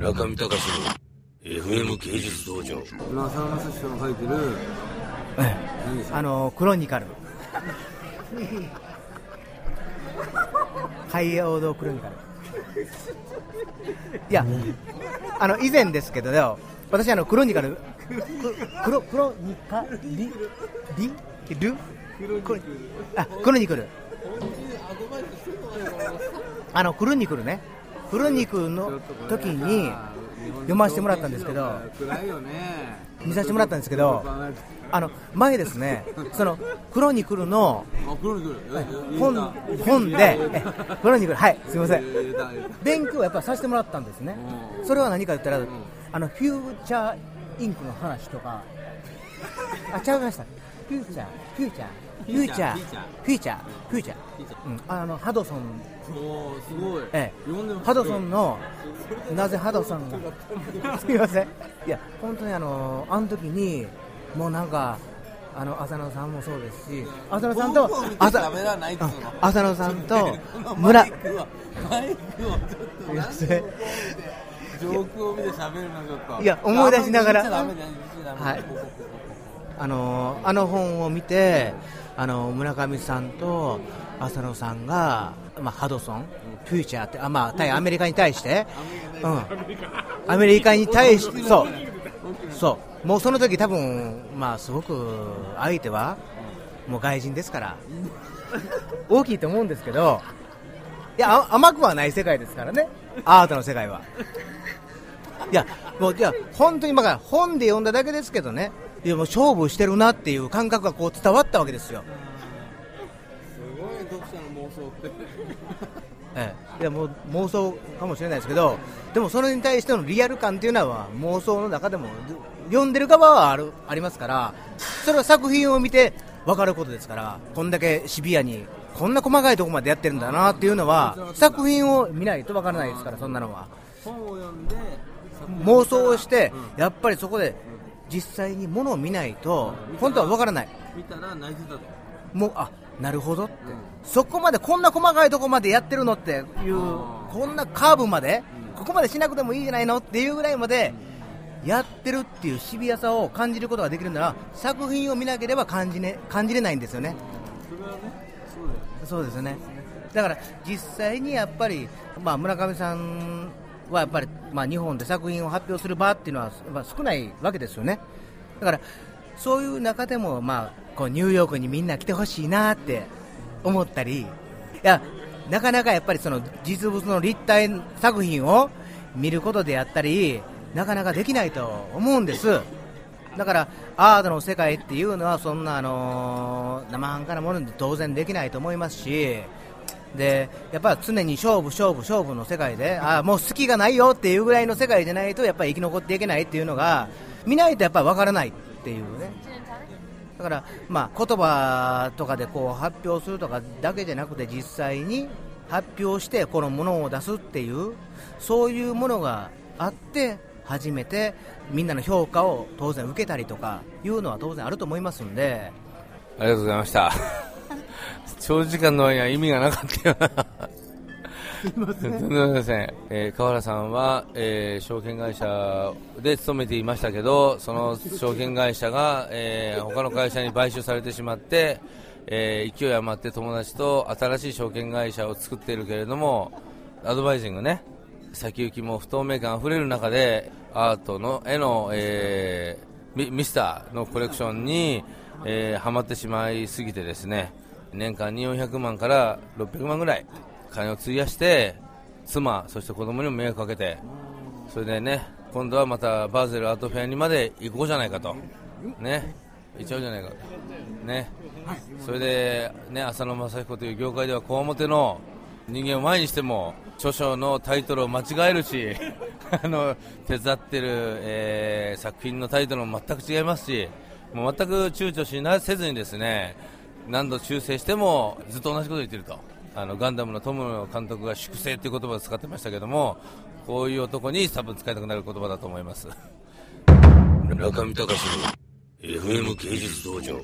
村上隆の FM 芸術道場。浅野正史さんが書いてるあのクロニカル。海洋堂クロニカル。いやあの以前ですけどよ私あのクロニカルくクロクロニカリリル？クロあクロニクル。あのクロニクルねクロニクルの時に読ませてもらったんですけど見させてもらったんですけどあの前ですねそのクロニクルのあ黒に来る。本本でえクロニクルはいすみません。勉強をやっぱりさせてもらったんですね。うん。それは何か言ったらあのフューチャーインクの話とか。あ違いましたフューチャーフューチャーフューチャー。フューチャーフューチャー。んあのハドソン。おーすごい。ええ。ハドソンのなぜハドソンが？すみません。いや本当にあのあの時にもうなんかあの浅野さんもそうですし浅野さんと浅野さんとマ村。マイクをちょっと。上空を見て喋るのちょっと。いや思い出しながら。はいあのあの本を見てあの村上さんと浅野さんが、まあ、ハドソン、フューチャーって、あまあ、対アメリカに対して、うん、アメリカに対して、そう、そう、もうその時多分まあすごく相手はもう外人ですから、大きいと思うんですけど、いや、甘くはない世界ですからね、アートの世界は。いや、もう、いや、本当に、まあ、本で読んだだけですけどね、いや、もう勝負してるなっていう感覚がこう伝わったわけですよ。すごい読者の妄想ってええ、いやもう妄想かもしれないですけど、でもそれに対してのリアル感っていうのは妄想の中でも読んでる側はあるありますから、それは作品を見て分かることですから、こんだけシビアに、こんな細かいところまでやってるんだなっていうのは、作品を見ないと分からないですから、そんなのは。本を読んで妄想をして、やっぱりそこで実際にものを見ないと、本当は分からない。見たら泣いてたともうあなるほどって、そこまでこんな細かいとこまでやってるのっていう、こんなカーブまで、ここまでしなくてもいいじゃないのっていうぐらいまでやってるっていうシビアさを感じることができるなら、作品を見なければ感じ,、ね、感じれないんですよね。それはねそうだよねそうですよね。だから実際にやっぱり、まあ、村上さんはやっぱり、まあ、日本で作品を発表する場っていうのは、まあ、少ないわけですよね。だからそういう中でも、まあ、こうニューヨークにみんな来てほしいなって思ったり、いや、なかなかやっぱりその実物の立体作品を見ることであったり、なかなかできないと思うんです。だからアートの世界っていうのはそんなあのー生半可なもので当然できないと思いますしでやっぱり常に勝負勝負勝負の世界であーもう好きがないよっていうぐらいの世界じゃないとやっぱり生き残っていけないっていうのが見ないとやっぱり分からないっていうね。だから、まあ、言葉とかでこう発表するとかだけじゃなくて実際に発表してこのものを出すっていうそういうものがあって初めてみんなの評価を当然受けたりとかいうのは当然あると思いますんで。ありがとうございました。長時間の間意味がなかったよな。すみません、えー川原さんは、えー証券会社で勤めていましたけど、その証券会社が、えー他の会社に買収されてしまって、えー勢い余って友達と新しい証券会社を作っているけれども、アドバイジングね、先行きも不透明感あふれる中で、アートの絵の、えーミミスターのコレクションに、えーハマってしまいすぎてですね、年間に400万から600万ぐらい金を費やして妻そして子供にも迷惑かけてそれでね今度はまたバーゼルアートフェアにまで行こうじゃないかと。ね。行っちゃうじゃないかね。それでね浅野正彦という業界ではこわもての人間を前にしても著書のタイトルを間違えるし あの手伝ってる、えー作品のタイトルも全く違いますしもう全く躊躇しなせずにですね何度修正してもずっと同じこと言ってると。あのガンダムのトム監督が粛清という言葉を使ってましたけどもこういう男に多分使いたくなる言葉だと思います。中見隆の FM 芸術道場。